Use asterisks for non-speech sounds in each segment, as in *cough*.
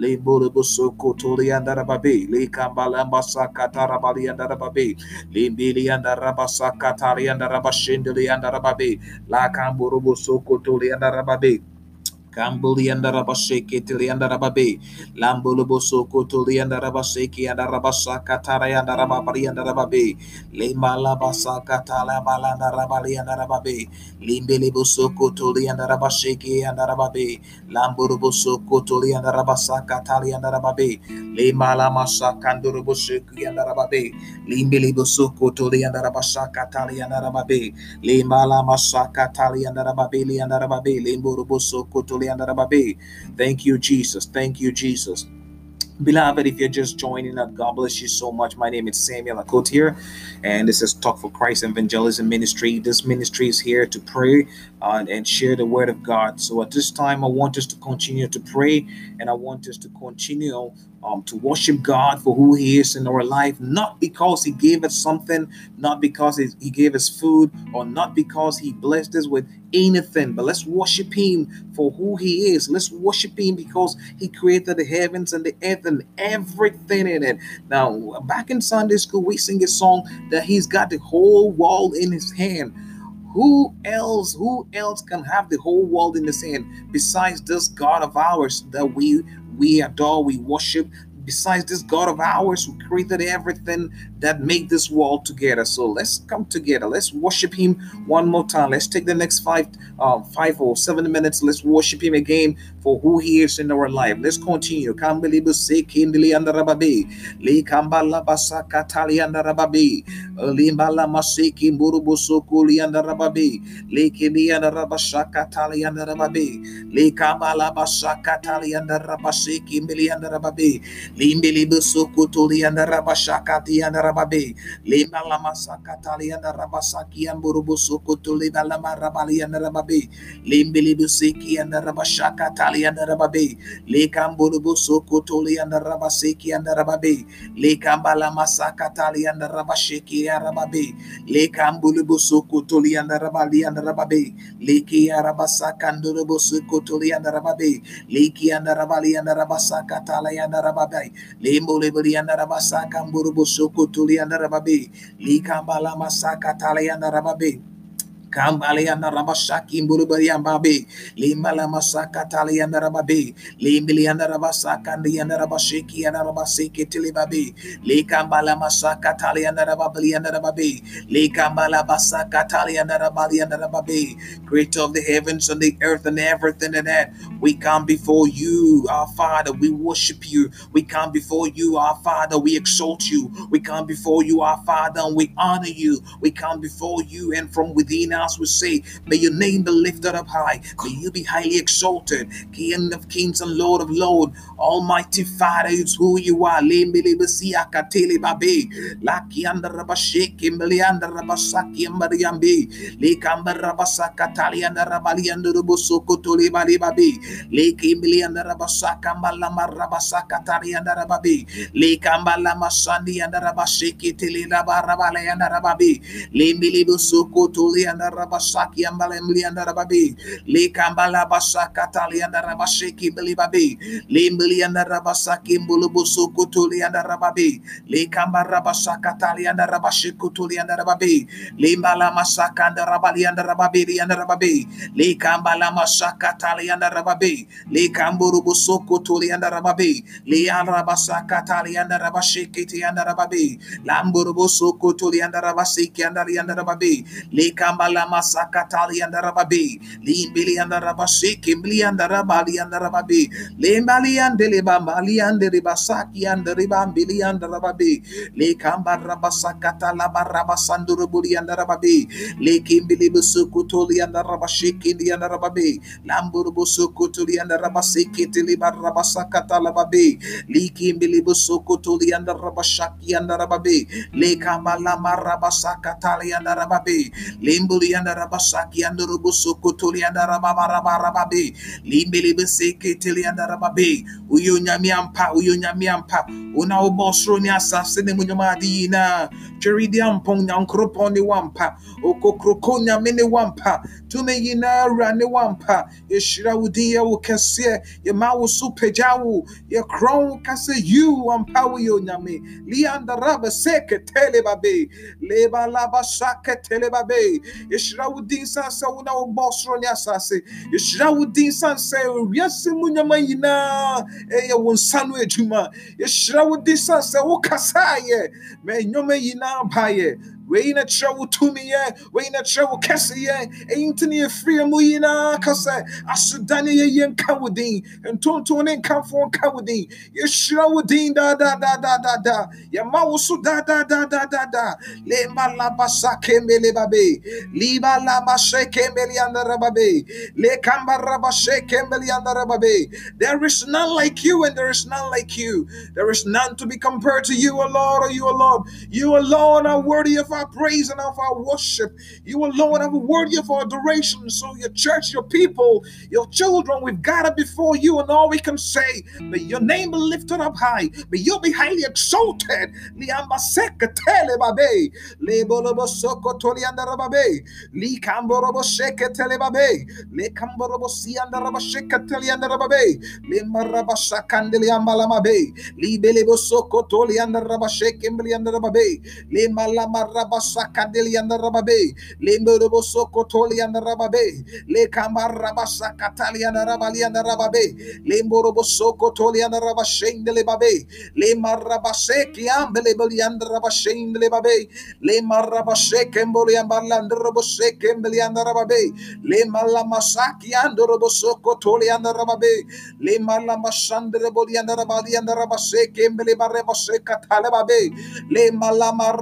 Limbulubusuku tuli andarababe likambalambasa katarabali andarababe limbili andarabasa katari andarabashindili Kambuli and Rabashake Tili and Rababe, Lambuluboso Kotuli and Rabashake and Rabasa Katara and Rababari and Rababe, Lima Labasa Katala Balanda Rabali and Rababe, Limbeliboso Kotuli and Rabashake and Rababe, Lamburuboso Kotuli and Rabasa Katali and Rababe, Lima Lamasa Kandurubosuki and Rababe, Limbeliboso Kotuli and Rabasa Katali and Rababe, Lima Lamasa Katali and Rababe and Rababe, Limburuboso Kotuli Thank you, Jesus. Thank you, Jesus. Beloved, if you're just joining us, God bless you so much. My name is Samuel Akot here, and this is Talk for Christ Evangelism Ministry. This ministry is here to pray uh, and share the word of God. So at this time, I want us to continue to pray, and I want us to continue um, to worship God for who He is in our life, not because He gave us something, not because He gave us food, or not because He blessed us with anything, but let's worship Him for who He is. Let's worship Him because He created the heavens and the earth and everything in it. Now, back in Sunday school, we sing a song that He's got the whole world in His hand. Who else, who else can have the whole world in his hand besides this God of ours that we we adore, we worship, besides this God of ours who created everything that made this world together. So let's come together. Let's worship Him one more time. Let's take the next five, uh, five or seven minutes. Let's worship Him again for who He is in our life. Let's continue. Limbili busukutuli andarabashakati andarababe rababe. Lima lama sakatali anda rabasaki amburubu sukutu lima lama rabali anda rababe. Limbili busiki anda rabashaka tali anda rababe. Likamburubu sukutu li anda rabasiki anda rababe. Likambala masaka tali anda rabashiki rababe. Likambulubu sukutu li anda rabali anda rababe. Liki arabasaka ndurubu sukutu li anda rababe. Liki anda rabali anda rabasaka tali anda rababe limbuli buli anda rabasaka mburubu sukutu tuli andarababe likambala masaka tali andarababe Kambaliana Rabashaki Burubariambabe, Limbala Masaka Taliana Rababe, Limbiliana Rabasaka and Rabashiki and Rabasiki Tilibabe, Likambala Masaka Taliana Rababiliana Rababe, Likambala Basaka Taliana Rabaliana Rababe, Creator of the heavens and the earth and everything in that. We come before you, our Father. We worship you. We come before you, our Father. We exalt you. We come before you, our Father, and we honor you. We come before you, and from within else will say, May your name be lifted up high. May you be highly exalted. King of kings and Lord of lords. Almighty Father is who you are. Laki under Rabashiki, Milianda Rabasaki and Mariambe. Lekamba Rabasakatali and Rabali and Rubusoko Toli Bali babe. Leki Milianda Rabasaka Malama Rabasakatari and Rababi. Lekamba Lama Sandi and Rabashiki Tilila Barabale and Rababi. Lembilibusoko Toli and Rabasaki and Balemli and Rababi, Likambala Basakatali and Rabashiki Bilibabi, Limbili and Rabasaki Bulubusu Kutuli and Rababi, Likamba Rabasakatali and Rabashikutuli and Rababi, Limbala Masaka and Rabali and Rababi and Rababi, Likambala Masakatali and Rababi, Likamburubusu Kutuli and Rababi, Liarabasakatali and Rabashikiti and Rababi, Lamburubusu Kutuli and Rabasiki and Rababi, Likambala Lela masakatali and Rababi, Limbili and Rabasi, Kimbli and Rabali and Rababi, Limbali and Deliba, Mali and Ribasaki and Ribambili and Rababi, Lekamba Rabasakata Laba Rabasanduruburi and Rababi, Lekimbili Busukutuli and Rabashiki and Rababi, Lamburubusukutuli and Rabasiki Tiliba Rabasakata Lababi, Likimbili Busukutuli and Rabashaki and Rababi, Lekamba Lama Rabasakatali and Rababi, Limbuli and Rabasaki and Rubusukutuli and Rababarababi, Limbili Busiki Tili and Rababi, Uyunyamiampa, Uyunyamiampa, Una Ubosro Nyasa, Sinemunyamadi, Cheridiampong Yankroponi Wampa, Okokrokonya Mini Wampa, Tume Yina Rani Wampa, Yeshira Udia Ukasia, Yamawu Supejawu, Yakron Kase you Wampa Yonyame, Lianda Raba Seke telebabe. Leba laba sake Telebabe, yɛhyira wo din san sɛ wo na wobɔ ɔsoro ne asase. Yɛhyira wo din san sɛ wiase mu nyama nyinaa ɛyɛ wo nsa no adwuma yɛhyira wo din san sɛ wokasaayɛ ma wei na kyerɛ wo tumiɛ wei na kyerɛ wo kɛseyɛ ɛyi nti ne yɛfiri mu nyinaa ka sɛ asodane yɛyɛ nka wo din ntontom ne nkamfo nka wo din yɛhyira wo din daadaadaadaada yɛma wo so daadaadaadaada lema laba sakembele babe liba laba shekembele andarababe lekamba raba shekembele andarababe there is none like you and there is none like you there is none to be compared to you O Lord or you O Lord you alone are worthy of our praise and of our worship. You alone are worthy of our adoration. So, your church, your people, your children, we've gathered before you, and all we can say, may your name be lifted up high. May you be highly exalted. Sakadeli and the Rababe, Limbo Sokotoli and the Rababe, Le Kambar Rabasa Katali and Rabali and Rababe, Limbo Sokotoli and the Rabashain de Lebabe, Le Marabaseki and the Lebeli and the Rabashain de Lebabe, Le Marabasek and Boli and Barland Robosek and Beli and Rababe, Le Malamasaki and the Robosokotoli and Rababe, Le Malamasandre Boli and Rabali and the Rabasek and Beli Barabaseka Talababe, Le Malama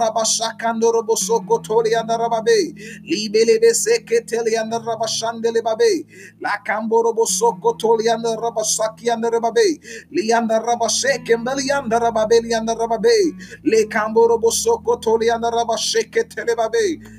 Rabasakandoro bosoko tori andarababe libele beseke teli andarabashandele babe la kamboro bosoko tori andarabasaki andarababe li andarabaseke mbeli andarababe li andarababe le kamboro bosoko tori andarabasheke tele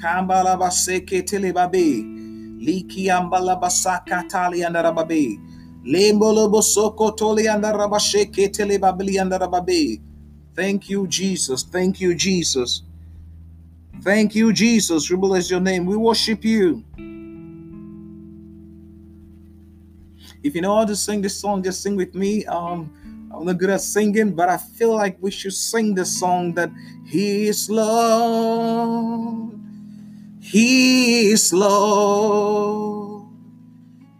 kambalaba seke telebabe liki ambalaba sakatali andarababe lembolo bosoko toli andaraba sheke telebabli andarababe Thank you, Jesus. Thank you, Jesus. Thank you, Jesus. We bless your name. We worship you. If you know how to sing this song, just sing with me. Um, I'm not good at singing, but I feel like we should sing the song that He is Lord. He is Lord.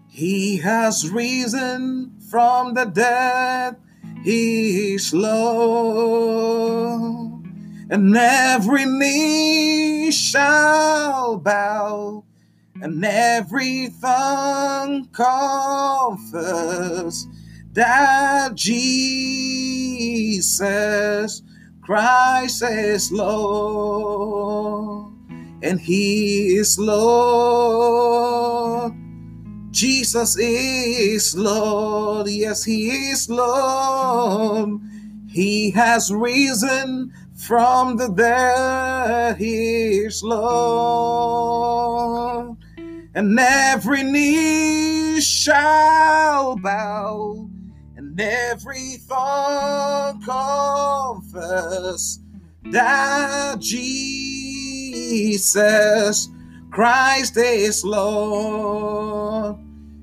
He has risen from the dead. He is Lord, and every knee shall bow, and every tongue confess that Jesus Christ is Lord, and He is Lord. Jesus is Lord. Yes, He is Lord. He has risen from the dead. He is Lord. And every knee shall bow, and every tongue confess that Jesus Christ is Lord.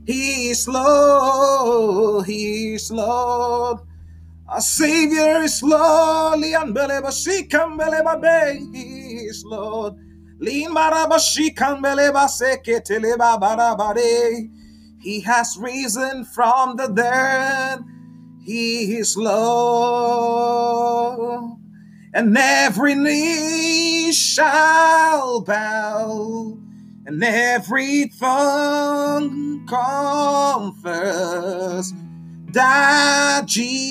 He is Lord. He is Lord. Our Savior is Lord. Lian beleba shikam beleba be. He is Lord. Lean baraba shikam beleba seketeleba barabare. He has risen from the dead. He is Lord. And every knee shall bow, and every tongue confess that Jesus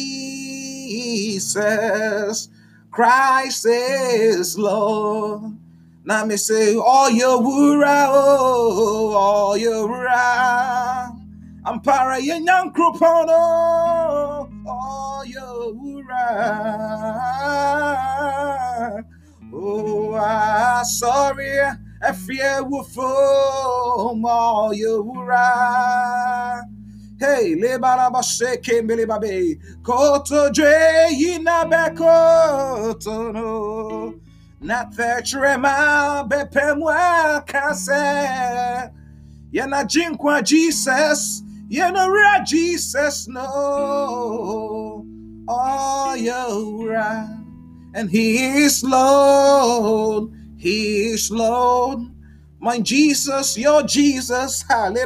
Christ is Lord. Now me say, oh, all your wura, oh, oh all your wura. I'm para yang krupono, oh, all your wura. Oh, I sorry, I fear will fall, all your wura. Hey, le baraba sheke mbele babe. Koto dre yina bekoto no. Na tetrema bepe mwa kase. Yana jinkwa Jesus. Yana ra Jesus no. Oh, you're And he is Lord. He is Lord. My Jesus, your Jesus, He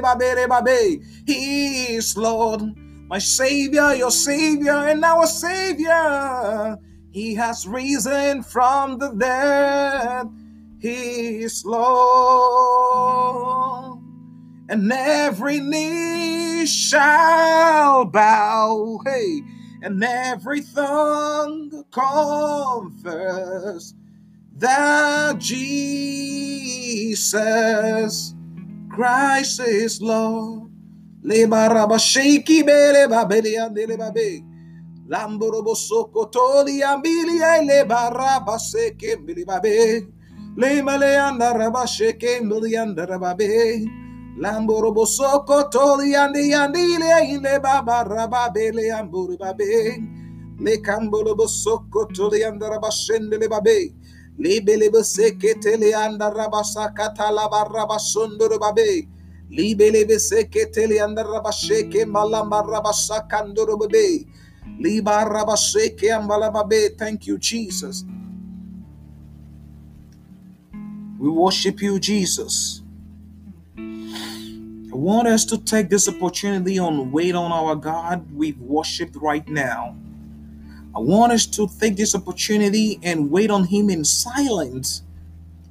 is Lord. My Savior, your Savior, and our Savior. He has risen from the dead. He is Lord. And every knee shall bow, hey, and every tongue confess that Jesus Christ is Lord. Babe. Lamborobo sokotoli ambili le baraba seke mbili babe. Le male andaraba sheke mbili andarababe. Lamborobo sokotoli andi andile le babaraba bele amburu babe. Le kamborobo sokotoli andaraba shendele babe. Libelebe seketele anda rabasa katala baraba sondoro babe. Libelebe seketele anda rabasheke malamba rabasa kandoro babe. Liba rabasheke ambala babe. Thank you, Jesus. We worship you, Jesus. I want us to take this opportunity on wait on our God we've worshipped right now. I want us to take this opportunity and wait on Him in silence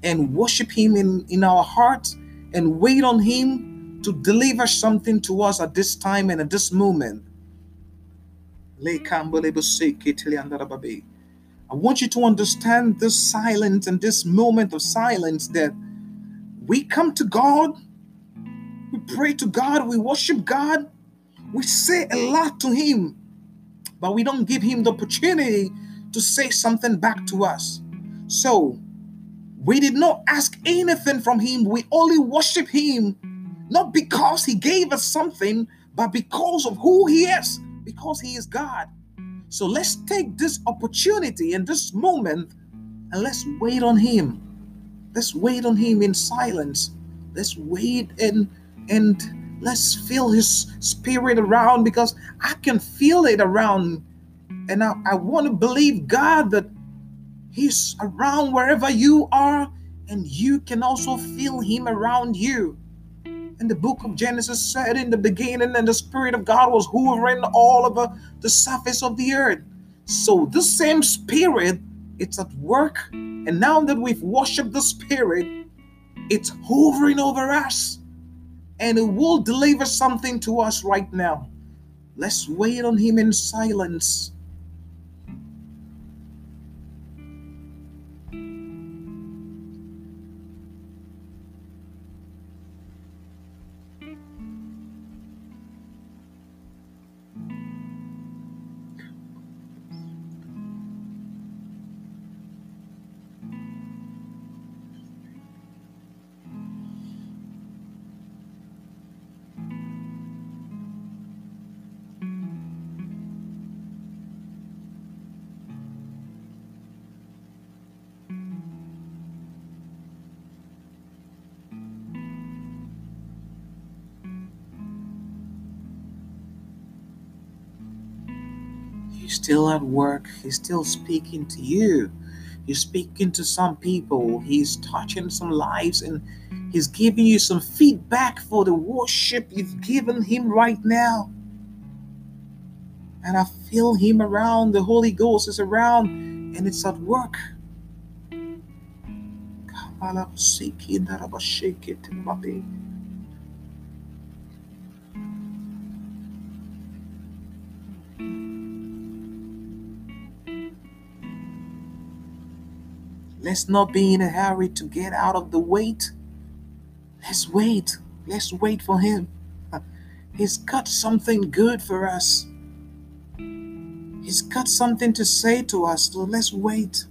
and worship Him in, in our hearts and wait on Him to deliver something to us at this time and at this moment. I want you to understand this silence and this moment of silence that we come to God, we pray to God, we worship God, we say a lot to Him, but we don't give him the opportunity to say something back to us. So we did not ask anything from him. We only worship him, not because he gave us something, but because of who he is, because he is God. So let's take this opportunity and this moment and let's wait on him. Let's wait on him in silence. Let's wait and and let's feel his spirit around because I can feel it around. And I, I want to believe God that he's around wherever you are, and you can also feel him around you. And the book of Genesis said in the beginning, and the Spirit of God was hovering all over the surface of the earth. So the same Spirit, it's at work. And now that we've worshiped the Spirit, it's hovering over us and it will deliver something to us right now. Let's wait on Him in silence. Still at work. He's still speaking to you. He's speaking to some people. He's touching some lives and he's giving you some feedback for the worship you've given him right now. And I feel him around. The Holy Ghost is around and it's at work. Let's not be in a hurry to get out of the wait. Let's wait. Let's wait for Him. He's got something good for us. He's got something to say to us. So let's wait.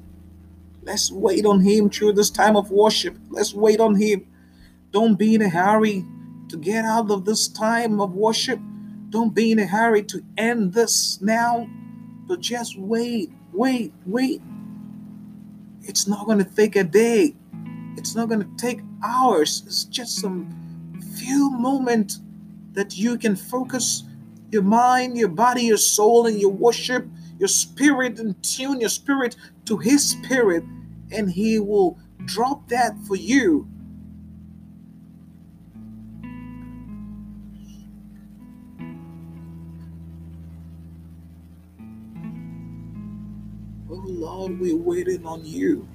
Let's wait on Him through this time of worship. Let's wait on Him. Don't be in a hurry to get out of this time of worship. Don't be in a hurry to end this now, but just wait, wait, wait. It's not going to take a day. It's not going to take hours. It's just some few moments that you can focus your mind, your body, your soul, and your worship, your spirit, and tune your spirit to His spirit, and He will drop that for you. Lord, we're waiting on you.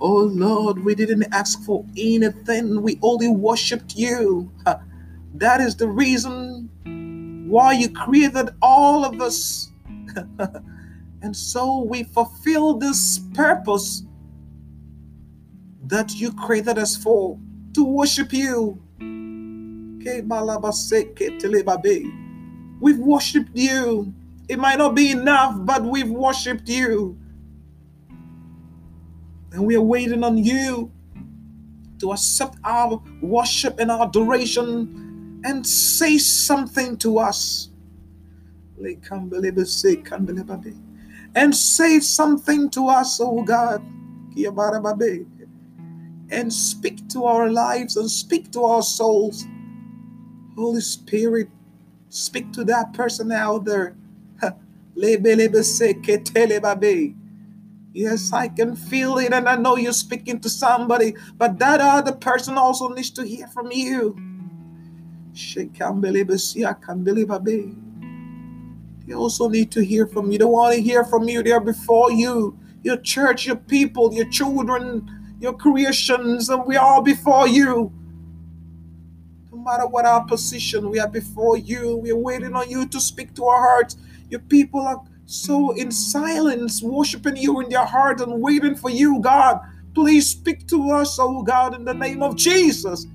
Oh Lord, we didn't ask for anything. We only worshiped you. That is the reason why you created all of us. *laughs* and so we fulfill this purpose that you created us for to worship you. We've worshiped you. It might not be enough, but we've worshiped you. And we are waiting on you to accept our worship and our adoration and say something to us. And say something to us, oh God. And speak to our lives and speak to our souls. Holy Spirit, speak to that person out there Yes, I can feel it, and I know you're speaking to somebody, but that other person also needs to hear from you. She can believe it, I can believe it. They also need to hear from you. They want to hear from you. They're before you, your church, your people, your children, your creations, and we are before you. No matter what our position, we are before you. We are waiting on you to speak to our hearts. Your people are so in silence, worshiping you in their heart and waiting for you, God. Please speak to us, oh God, in the name of Jesus.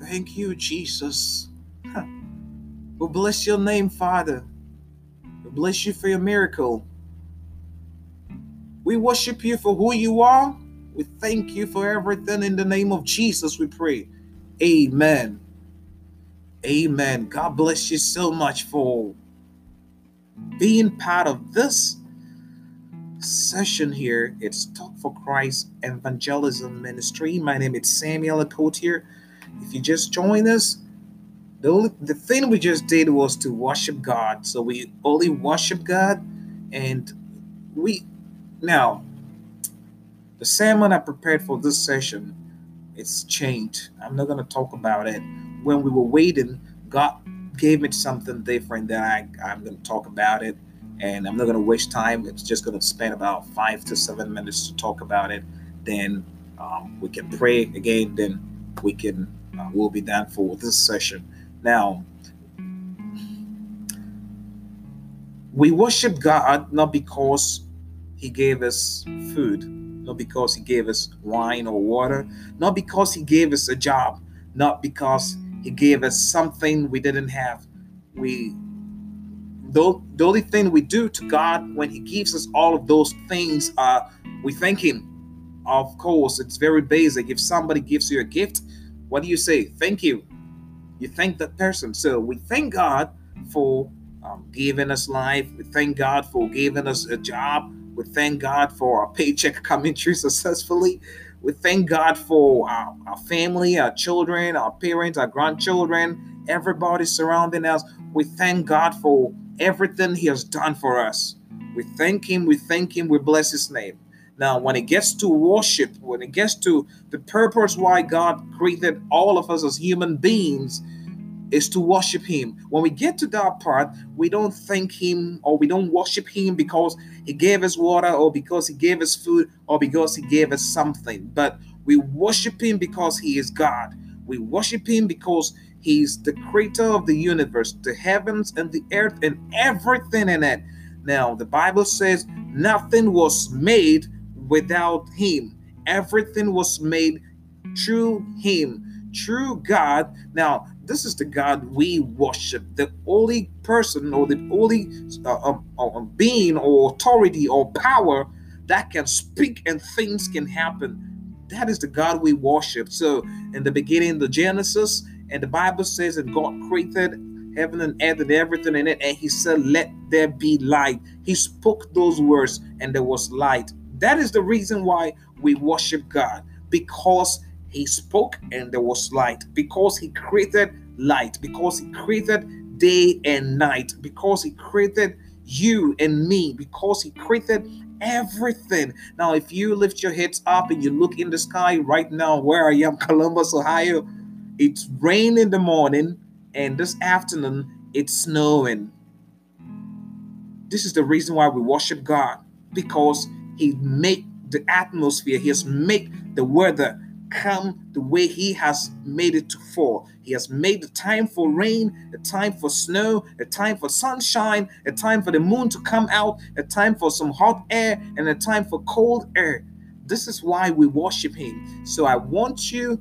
Thank you, Jesus. We bless your name, Father. Bless you for your miracle. We worship you for who you are. We thank you for everything in the name of Jesus, we pray. Amen. Amen. God bless you so much for being part of this session here. It's Talk for Christ Evangelism Ministry. My name is Samuel here. If you just join us, the only the thing we just did was to worship God. So we only worship God and we now, the sermon I prepared for this session, it's changed. I'm not going to talk about it. When we were waiting, God gave me something different that I, I'm going to talk about it. And I'm not going to waste time. It's just going to spend about five to seven minutes to talk about it. Then um, we can pray again. Then we can, uh, we'll be done for this session. Now, we worship God not because he gave us food, not because He gave us wine or water, not because He gave us a job, not because He gave us something we didn't have. We the, the only thing we do to God when He gives us all of those things, uh, we thank Him. Of course, it's very basic. If somebody gives you a gift, what do you say? Thank you. You thank that person. So we thank God for um, giving us life. We thank God for giving us a job. We thank God for our paycheck *laughs* coming through successfully. We thank God for our, our family, our children, our parents, our grandchildren, everybody surrounding us. We thank God for everything He has done for us. We thank Him, we thank Him, we bless His name. Now, when it gets to worship, when it gets to the purpose why God created all of us as human beings, is to worship him. When we get to that part, we don't thank him or we don't worship him because he gave us water or because he gave us food or because he gave us something. But we worship him because he is God. We worship him because he's the creator of the universe, the heavens and the earth and everything in it. Now, the Bible says nothing was made without him. Everything was made through him true God. Now, this is the God we worship, the only person or the only uh, um, uh, being or authority or power that can speak and things can happen. That is the God we worship. So, in the beginning, the Genesis, and the Bible says that God created heaven and earth and everything in it, and He said, Let there be light. He spoke those words, and there was light. That is the reason why we worship God because he spoke and there was light because he created light, because he created day and night, because he created you and me, because he created everything. Now, if you lift your heads up and you look in the sky right now, where I am, *laughs* Columbus, Ohio, it's rain in the morning, and this afternoon it's snowing. This is the reason why we worship God because He make the atmosphere, He has made the weather, come the way He has made it to fall. He has made the time for rain, a time for snow, a time for sunshine, a time for the moon to come out, a time for some hot air, and a time for cold air. This is why we worship Him. So I want you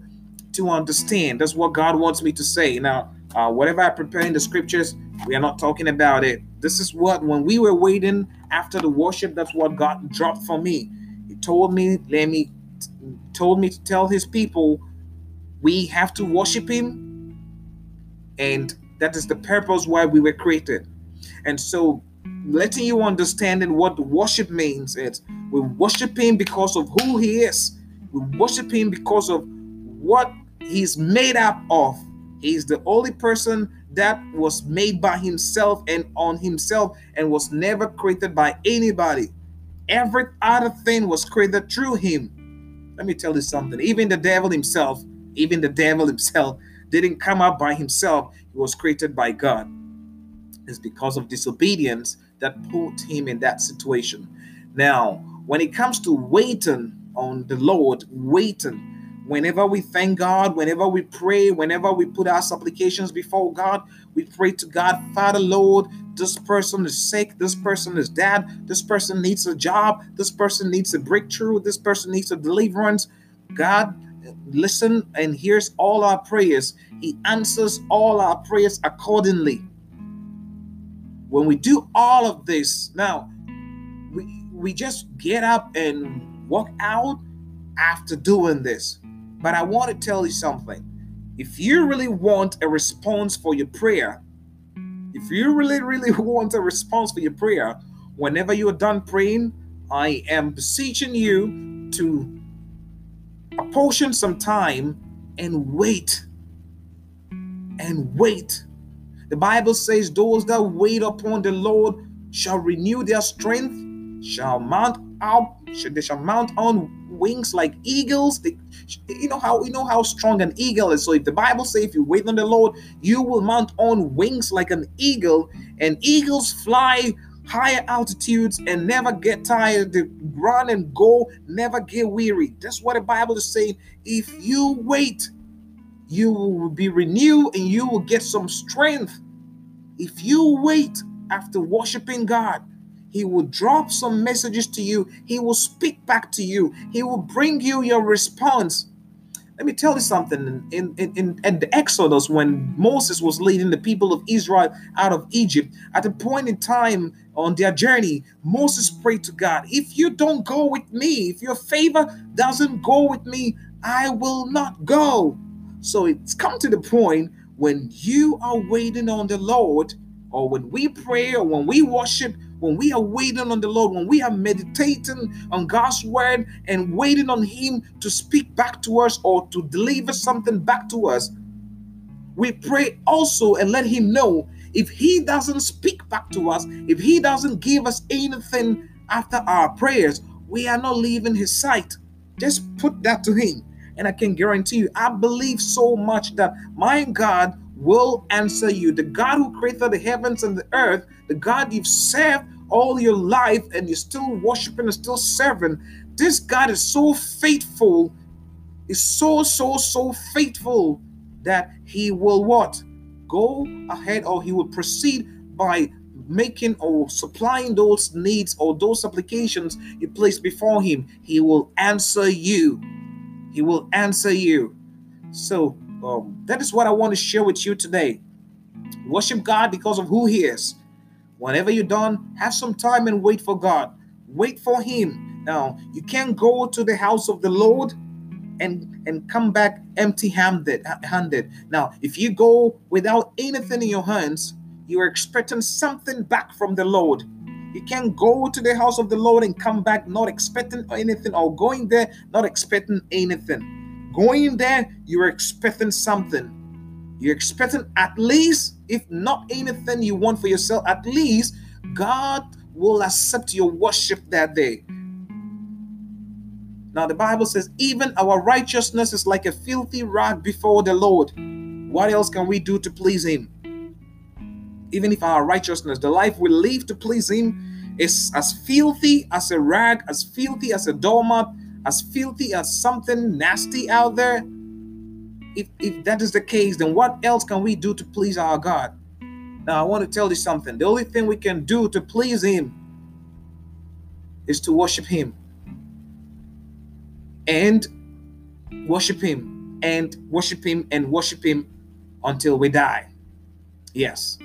to understand. That's what God wants me to say. Now, uh, whatever I prepare in the scriptures, we are not talking about it. This is what, when we were waiting after the worship, that's what God dropped for me. He told me, let me told me to tell his people we have to worship him and that is the purpose why we were created and so letting you understand what worship means is we worship him because of who he is we worship him because of what he's made up of he's the only person that was made by himself and on himself and was never created by anybody every other thing was created through him let me tell you something. Even the devil himself, even the devil himself *laughs* didn't come up by himself. He was created by God. It's because of disobedience that put him in that situation. Now, when it comes to waiting on the Lord, waiting, whenever we thank God, whenever we pray, whenever we put our supplications before God, we pray to God, Father, Lord, this person is sick, this person is dead, this person needs a job, this person needs a breakthrough, this person needs a deliverance. God, listen and hears all our prayers. He answers all our prayers accordingly. When we do all of this, now we, we just get up and walk out after doing this. But I want to tell you something. If you really want a response for your prayer, if you really, really *laughs* want a response for your prayer, whenever you're done praying, I am beseeching you to apportion some time and wait. And wait. The Bible says, Those that wait upon the Lord shall renew their strength, shall mount up, they shall mount on wings like eagles. They, you know how you know how strong an eagle is. So if the Bible says if you wait on the Lord, you will mount on wings like an eagle, and eagles fly higher altitudes and never get tired. They run and go, never get weary. That's what the Bible is saying. If you wait, you will be renewed and you will get some strength. If you wait after worshiping God, he will drop some messages to you. He will speak back to you. He will bring you your response. Let me tell you something. In, in, in, in the Exodus, when Moses was leading the people of Israel out of Egypt, at a point in time on their journey, Moses prayed to God, If you don't go with me, if your favor doesn't go with me, I will not go. So it's come to the point when you are waiting on the Lord, or when we pray or when we worship, when we are waiting on the Lord, when we are meditating on God's word and waiting on Him to speak back to us or to deliver something back to us, we pray also and let Him know if He doesn't speak back to us, if He doesn't give us anything after our prayers, we are not leaving His sight. Just put that to Him. And I can guarantee you, I believe so much that my God will answer you. The God who created the heavens and the earth, the God you've served all your life and you're still worshiping and still serving, this God is so faithful, is so, so, so faithful that he will what? Go ahead or he will proceed by making or supplying those needs or those applications you place before him. He will answer you. He will answer you. So um, that is what I want to share with you today. Worship God because of who He is. Whenever you're done, have some time and wait for God. Wait for Him. Now, you can't go to the house of the Lord and and come back empty-handed. Handed. Now, if you go without anything in your hands, you are expecting something back from the Lord. You can't go to the house of the Lord and come back not expecting anything, or going there not expecting anything. Going there, you're expecting something. You're expecting at least, if not anything you want for yourself, at least God will accept your worship that day. Now, the Bible says, even our righteousness is like a filthy rag before the Lord. What else can we do to please Him? Even if our righteousness, the life we live to please Him, is as filthy as a rag, as filthy as a doormat, as filthy as something nasty out there, if, if that is the case, then what else can we do to please our God? Now, I want to tell you something. The only thing we can do to please Him is to worship Him and worship Him and worship Him and worship Him until we die. Yes.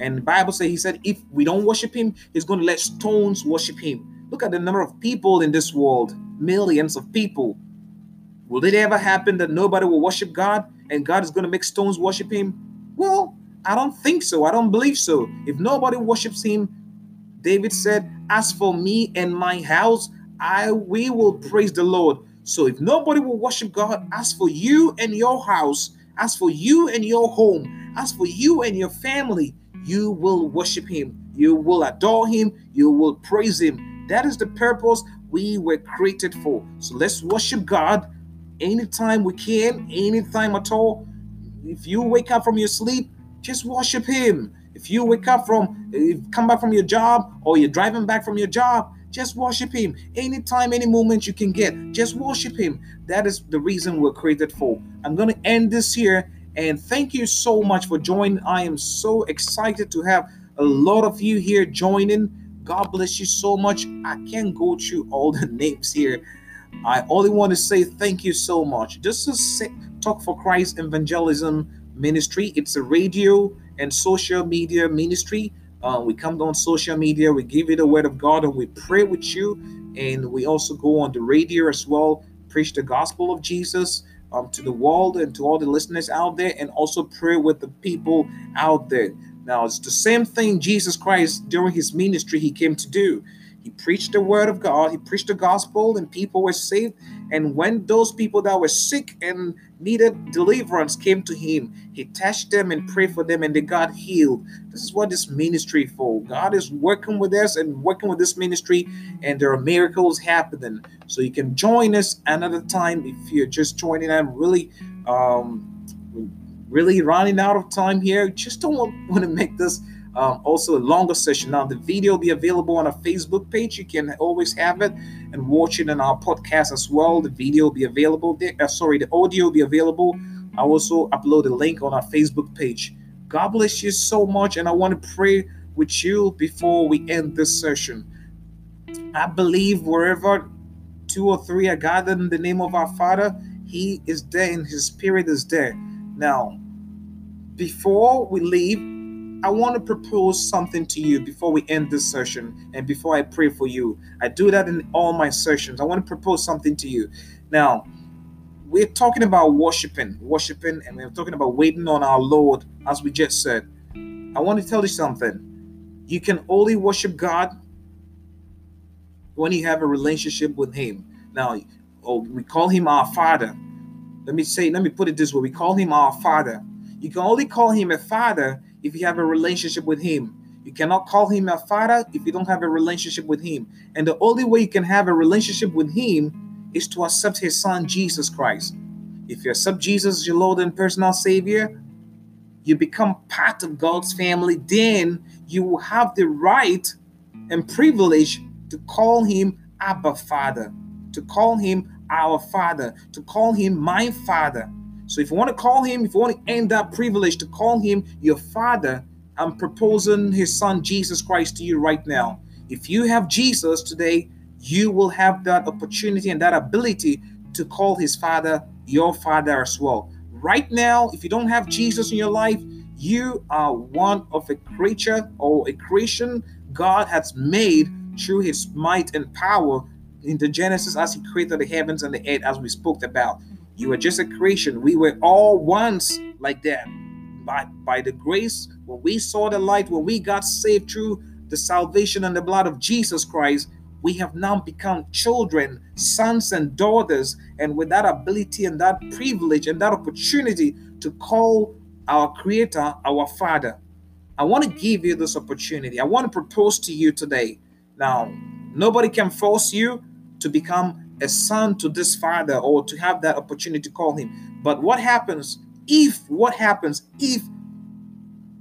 And the Bible says, He said, if we don't worship Him, He's going to let stones worship Him. Look at the number of people in this world millions of people. Will it ever happen that nobody will worship God and God is going to make stones worship Him? Well, I don't think so. I don't believe so. If nobody worships Him, David said, As for me and my house, I we will praise the Lord. So if nobody will worship God, as for you and your house, as for you and your home, as for you and your family, you will worship Him. You will adore Him. You will praise Him. That is the purpose we were created for. So let's worship God anytime we can, anytime at all. If you wake up from your sleep, just worship Him. If you wake up from, come back from your job or you're driving back from your job, just worship Him. Anytime, any moment you can get, just worship Him. That is the reason we're created for. I'm going to end this here and thank you so much for joining. I am so excited to have a lot of you here joining. God bless you so much. I can't go through all the *laughs* names here. I only want to say thank you so much. This is Talk for Christ Evangelism Ministry. It's a radio and social media ministry. Uh, we come on social media, we give you the word of God, and we pray with you. And we also go on the radio as well, preach the gospel of Jesus um, to the world and to all the listeners out there, and also pray with the people out there. Now, it's the same thing Jesus Christ during his ministry he came to do. He preached the word of God, he preached the gospel, and people were saved. And when those people that were sick and needed deliverance came to him, he touched them and prayed for them, and they got healed. This is what this ministry for. God is working with us and working with this ministry, and there are miracles happening. So you can join us another time if you're just joining. I'm really um really running out of time here. Just don't want, want to make this um, also a longer session. Now, the video will be available on our Facebook page. You can always have it and watch it on our podcast as well. The video will be available there. Uh, sorry, the audio will be available. I also upload a link on our Facebook page. God bless you so much, and I want to pray with you before we end this session. I believe wherever two or three are gathered in the name of our Father, He is there and His Spirit is there. Now, before we leave, I want to propose something to you before we end this session and before I pray for you. I do that in all my sessions. I want to propose something to you. Now, we're talking about worshiping, worshiping, and we're talking about waiting on our Lord, as we just said. I want to tell you something. You can only worship God when you have a relationship with Him. Now, oh, we call Him our Father. Let me say, let me put it this way: we call Him our Father. You can only call Him a Father if you have a relationship with Him. You cannot call Him a Father if you don't have a relationship with Him. And the only way you can have a relationship with Him is to accept His Son, Jesus Christ. If you accept Jesus as your Lord and personal Savior, you become part of God's family, then you will have the right and privilege to call him Abba Father, to call him our Father, to call him my Father. So if you want to call him, if you want to end that privilege to call him your Father, I'm proposing his son Jesus Christ to you right now. If you have Jesus today, you will have that opportunity and that ability to call his Father your Father as well. Right now, if you don't have Jesus in your life, you are one of a creature or a creation God has made through his might and power in the Genesis as he created the heavens and the earth, as we spoke about. You are just a creation. We were all once like that. By, by the grace, when we saw the light, when we got saved through the salvation and the blood of Jesus Christ, we have now become children, sons, and daughters. And with that ability and that privilege and that opportunity to call our Creator our Father, I want to give you this opportunity. I want to propose to you today now, nobody can force you to become a son to this father or to have that opportunity to call him. But what happens if, what happens if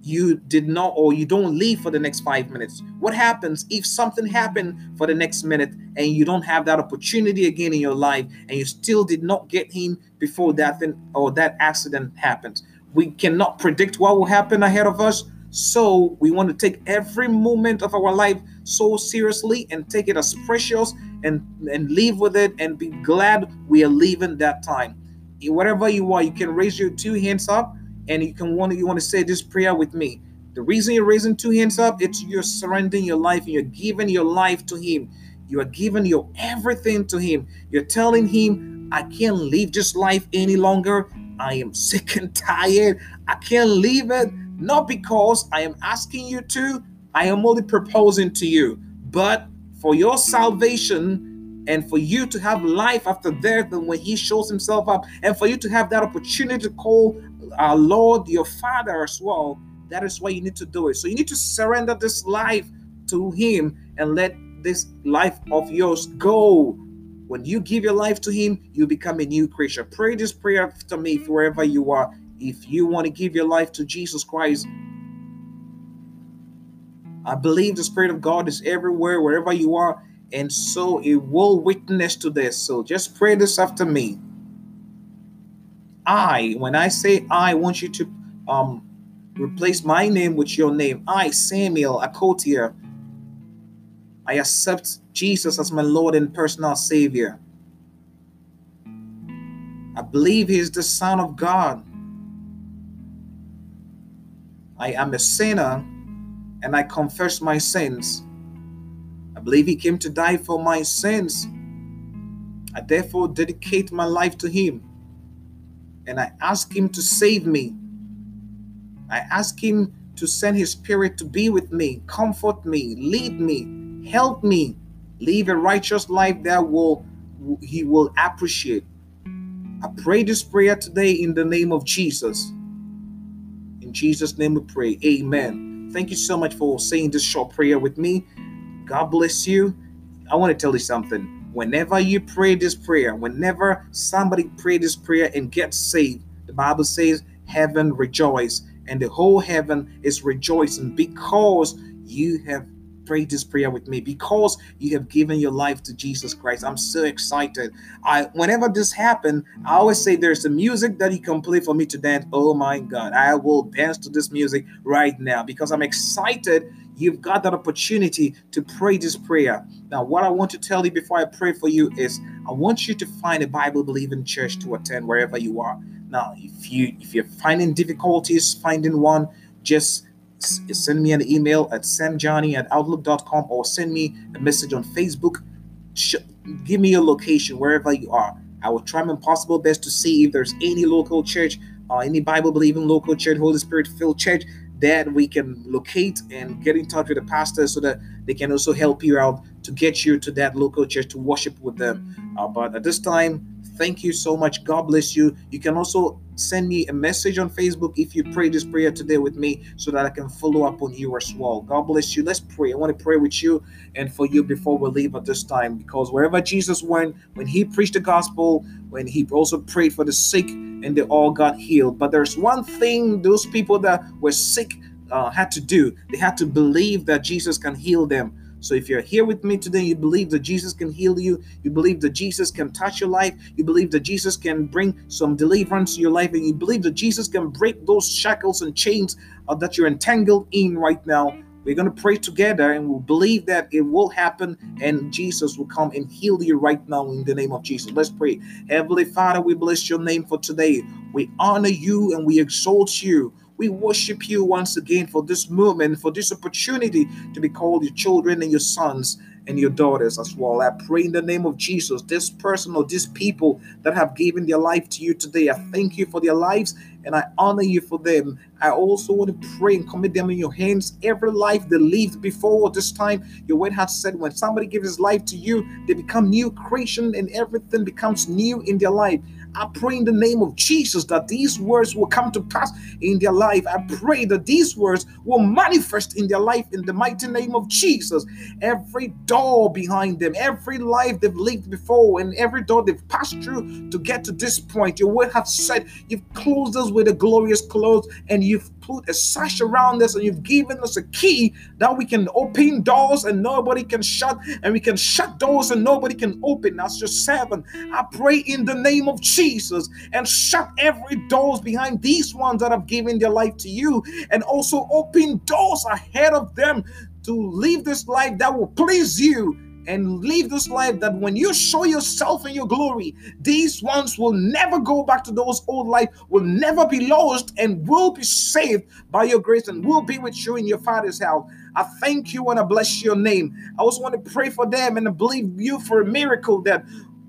you did not or you don't leave for the next five minutes? What happens if something happened for the next minute and you don't have that opportunity again in your life and you still did not get him before that thing or that accident happened? We cannot predict what will happen ahead of us. So we want to take every moment of our life so seriously and take it as precious and and live with it and be glad we are leaving that time. Whatever you are, you can raise your two hands up and you can want you want to say this prayer with me. The reason you're raising two hands up, it's you're surrendering your life and you're giving your life to Him. You are giving your everything to Him. You're telling Him, I can't live this life any longer. I am sick and tired. I can't leave it not because I am asking you to, I am only proposing to you, but for your salvation and for you to have life after death and when He shows Himself up, and for you to have that opportunity to call our Lord your Father as well. That is why you need to do it. So you need to surrender this life to Him and let this life of yours go. When you give your life to Him, you become a new creature. Pray this prayer after me wherever you are if you want to give your life to Jesus Christ, I believe the Spirit of God is everywhere, wherever you are, and so it will witness to this. So just pray this after me. I, when I say I, want you to um replace my name with your name. I, Samuel Akotia, I accept Jesus as my Lord and personal Savior. I believe He is the Son of God. I am a sinner and I confess my sins. I believe He came to die for my sins. I therefore dedicate my life to Him and I ask Him to save me. I ask Him to send His Spirit to be with me, comfort me, lead me, help me live a righteous life that will He will appreciate. I pray this prayer today in the name of Jesus. In Jesus' name we pray. Amen. Thank you so much for saying this short prayer with me. God bless you. I want to tell you something. Whenever you pray this prayer, whenever somebody pray this prayer and gets saved, the Bible says heaven rejoice and the whole heaven is rejoicing because you have pray this prayer with me because you have given your life to Jesus Christ. I'm so excited. I whenever this happened, I always say there's a music that you can play for me to dance. Oh my God, I will dance to this music right now because I'm excited. You've got that opportunity to pray this prayer. Now, what I want to tell you before I pray for you is I want you to find a Bible believing church to attend wherever you are. Now, if you if you're finding difficulties finding one, just send me an email at samgyane at outlook.com or send me a message on Facebook. give me your location wherever you are. I will try my possible best to see if there's any local church or any Bible believing local church, Holy Spirit filled church that we can locate and get in touch with the pastor so that they can also help you out to get you to that local church to worship with them. Uh, but at this time, thank you so much. God bless you. You can also send me a message on Facebook if you pray this prayer today with me so that I can follow up on you as well. God bless you. Let's pray. I want to pray with you and for you before we leave at this time because wherever Jesus went, when he preached the gospel, when he also prayed for the sick and they all got healed. But there's one thing those people that were sick uh, had to do they had to believe that Jesus can heal them. So if you're here with me today, you believe that Jesus can heal you, you believe that Jesus can touch your life, you believe that Jesus can bring some deliverance to your life, and you believe that Jesus can break those shackles and chains uh, that you're entangled in right now. We're going to pray together and we'll believe that it will happen and Jesus will come and heal you right now in the name of Jesus. Let's pray. Heavenly Father, we bless your name for today. We honor you and we exalt you. We worship you once again for this moment, for this opportunity to be called your children and your sons and your daughters as well. I pray in the name of Jesus, this person or these people that have given their life to you today, I thank you for their lives and I honor you for them. I also want to pray and commit them in your hands. Every life they lived before this time, your word has said when somebody gives his life to you, they become new creation and everything becomes new in their life. I pray in the name of Jesus that these words will come to pass in their life. I pray that these words will manifest in their life in the mighty name of Jesus. Every door behind them, every life they've lived before, and every door they've passed through to get to this point, your word has said you've closed us with a glorious close and you've put a sash around us and you've given us a key that we can open doors and nobody can shut, and we can shut doors and nobody can open. That's just seven. I pray in the name of Jesus and shut every doors behind these ones that have given their life to you, and also open doors ahead of them to live this life that will please you and live this life that when you show yourself in your glory, these ones will never go back to those old life, will never be lost, and will be saved by your grace and will be with you in your Father's house. I thank you and I bless your name. I also want to pray for them and I believe you for a miracle that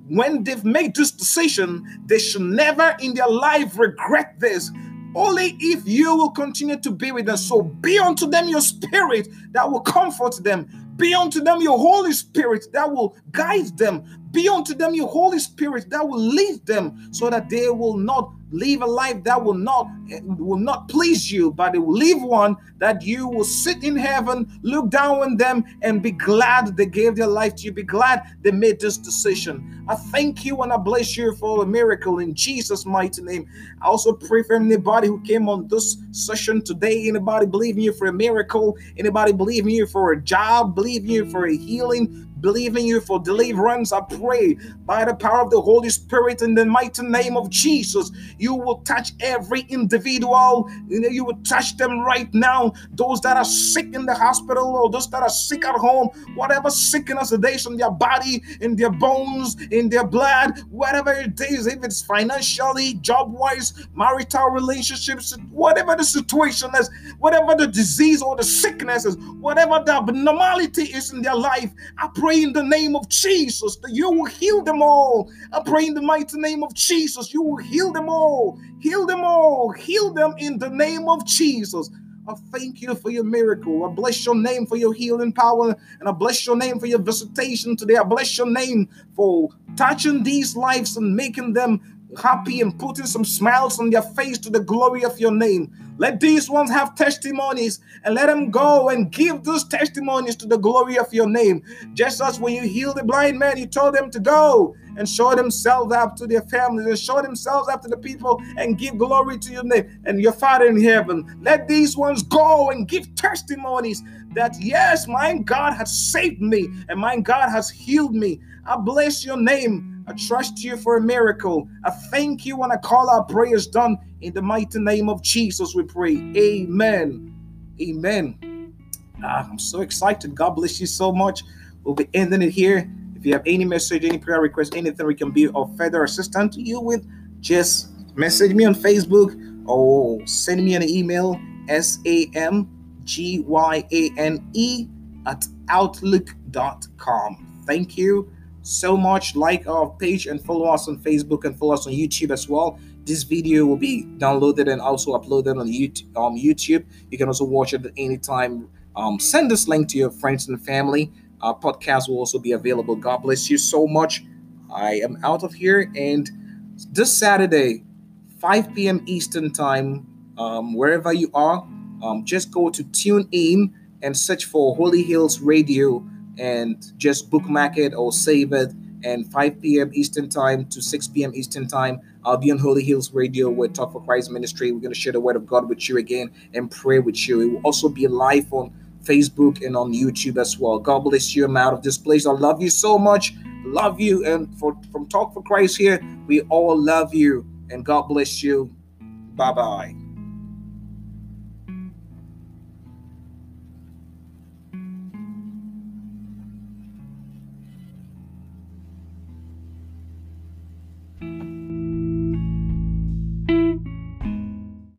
when they've made this decision, they should never in their life regret this only if you will continue to be with them. So be unto them your spirit that will comfort them. Be unto them your Holy Spirit that will guide them. Be unto them your Holy Spirit that will lead them so that they will not live a life that will not will not please you but they will live one that you will sit in heaven look down on them and be glad they gave their life to you. Be glad they made this decision. I thank you and i bless you for a miracle in jesus mighty name. I also pray for anybody who came on this session today. Anybody believing you for a miracle? Anybody believing you for a job? Believing you for a healing believing you for deliverance. I pray by the power of the Holy Spirit in the mighty name of Jesus, you will touch every individual. You know, you will touch them right now. Those that are sick in the hospital or those that are sick at home, whatever sickness it is in their body, in their bones, in their blood, whatever it is, if it's financially, job wise, marital relationships, whatever the situation is, whatever the disease or the sickness is, whatever the abnormality is in their life, I pray pray in the name of Jesus that you will heal them all. I pray in the mighty name of Jesus, you will heal them all. Heal them all. Heal them in the name of Jesus. I thank you for your miracle. I bless your name for your healing power. And I bless your name for your visitation today. I bless your name for touching these lives and making them happy and putting some smiles on their face to the glory of your name. Let these ones have testimonies and let them go and give those testimonies to the glory of your name. Just as when you healed the blind man, you told them to go and show themselves up to their families and show themselves up to the people and give glory to your name and your Father in heaven. Let these ones go and give testimonies that yes, my God has saved me and my God has healed me. I bless your name. I trust you for a miracle. I thank you when I call our prayers done in the mighty name of Jesus. We pray. Amen. Amen. Ah, I'm so excited. God bless you so much. We'll be ending it here. If you have any message, any prayer request, anything we can be of further assistance to you with, just message me on Facebook or send me an email s a m g y a n e at outlook.com. Thank you so much. Like our page and follow us on Facebook and follow us on YouTube as well. This video will be downloaded and also uploaded on YouTube. Um. You can also watch it at any time. Um, send this link to your friends and family. Our podcast will also be available. God bless you so much. I am out of here, and this Saturday, 5 p.m. Eastern Time, um, wherever you are, um, just go to TuneIn and search for Holy Hills Radio and just bookmark it or save it. And 5 p.m. Eastern Time to 6 p.m. Eastern Time, I'll be on Holy Hills Radio with Talk for Christ Ministry. We're going to share the word of God with you again and pray with you. It will also be live on Facebook and on YouTube as well. God bless you. I'm out of this place. I love you so much. Love you. And for from Talk for Christ here, we all love you. And God bless you. Bye bye.